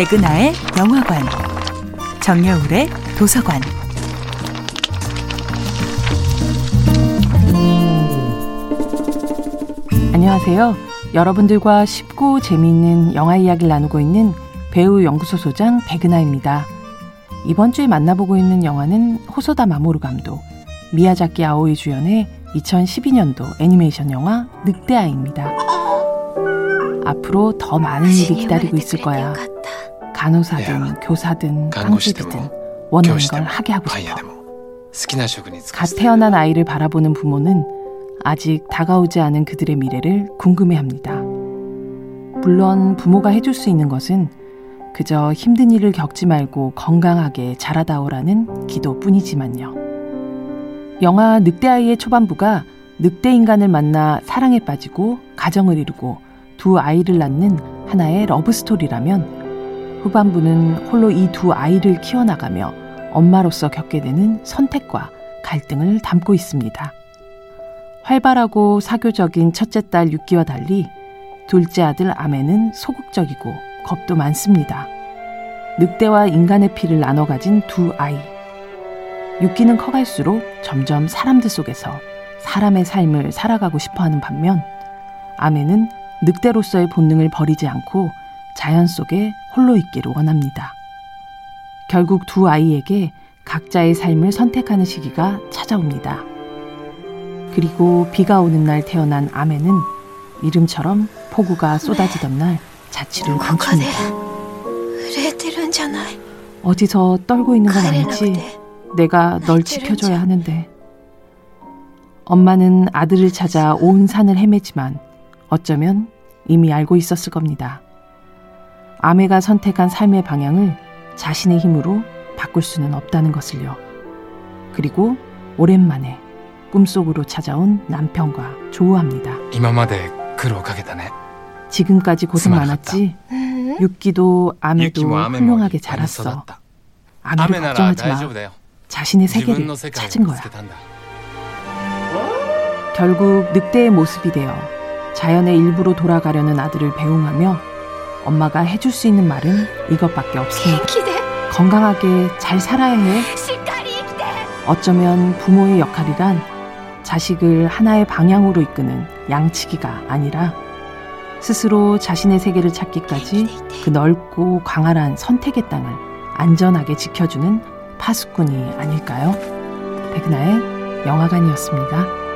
백은하의 영화관, 정여울의 도서관. 안녕하세요. 여러분들과 쉽고 재미있는 영화 이야기를 나누고 있는 배우 연구소 소장 백은하입니다. 이번 주에 만나보고 있는 영화는 호소다 마모루 감독, 미야자키 아오이 주연의 2012년도 애니메이션 영화 늑대아이입니다. 앞으로 더 많은 일이 기다리고 있을 거야. 간호사든 교사든 깡패디든 원하는 걸 하게 하고 싶어. 갓 태어난 아이를 바라보는 부모는 아직 다가오지 않은 그들의 미래를 궁금해합니다. 물론 부모가 해줄 수 있는 것은 그저 힘든 일을 겪지 말고 건강하게 자라다오라는 기도뿐이지만요. 영화 늑대아이의 초반부가 늑대 인간을 만나 사랑에 빠지고 가정을 이루고 두 아이를 낳는 하나의 러브 스토리라면 후반부는 홀로 이 두 아이를 키워나가며 엄마로서 겪게 되는 선택과 갈등을 담고 있습니다. 활발하고 사교적인 첫째 딸 유키와 달리 둘째 아들 아메는 소극적이고 겁도 많습니다. 늑대와 인간의 피를 나눠 가진 두 아이. 육기는 커갈수록 점점 사람들 속에서 사람의 삶을 살아가고 싶어 하는 반면 아메는 늑대로서의 본능을 버리지 않고 자연 속에 홀로 있기를 원합니다. 결국 두 아이에게 각자의 삶을 선택하는 시기가 찾아옵니다. 그리고 비가 오는 날 태어난 아메는 이름처럼 폭우가 쏟아지던 날 자취를 감춥니다. 어디서 떨고 있는 건 아니지. 내가 널 지켜줘야 하는데. 엄마는 아들을 찾아 온 산을 헤매지만 어쩌면 이미 알고 있었을 겁니다. 아메가 선택한 삶의 방향을 자신의 힘으로 바꿀 수는 없다는 것을요. 그리고 오랜만에 꿈속으로 찾아온 남편과 조우합니다. 지금까지 고생 많았지. 육기도 아메도 훌륭하게 자랐어. 아메를 걱정하지 마. 자신의 세계를 찾은 거야. 결국 늑대의 모습이 되어 자연의 일부로 돌아가려는 아들을 배웅하며 엄마가 해줄 수 있는 말은 이것밖에 없습니다. 건강하게 잘 살아야 해. 어쩌면 부모의 역할이란 자식을 하나의 방향으로 이끄는 양치기가 아니라 스스로 자신의 세계를 찾기까지 그 넓고 광활한 선택의 땅을 안전하게 지켜주는 파수꾼이 아닐까요? 백나의 영화관이었습니다.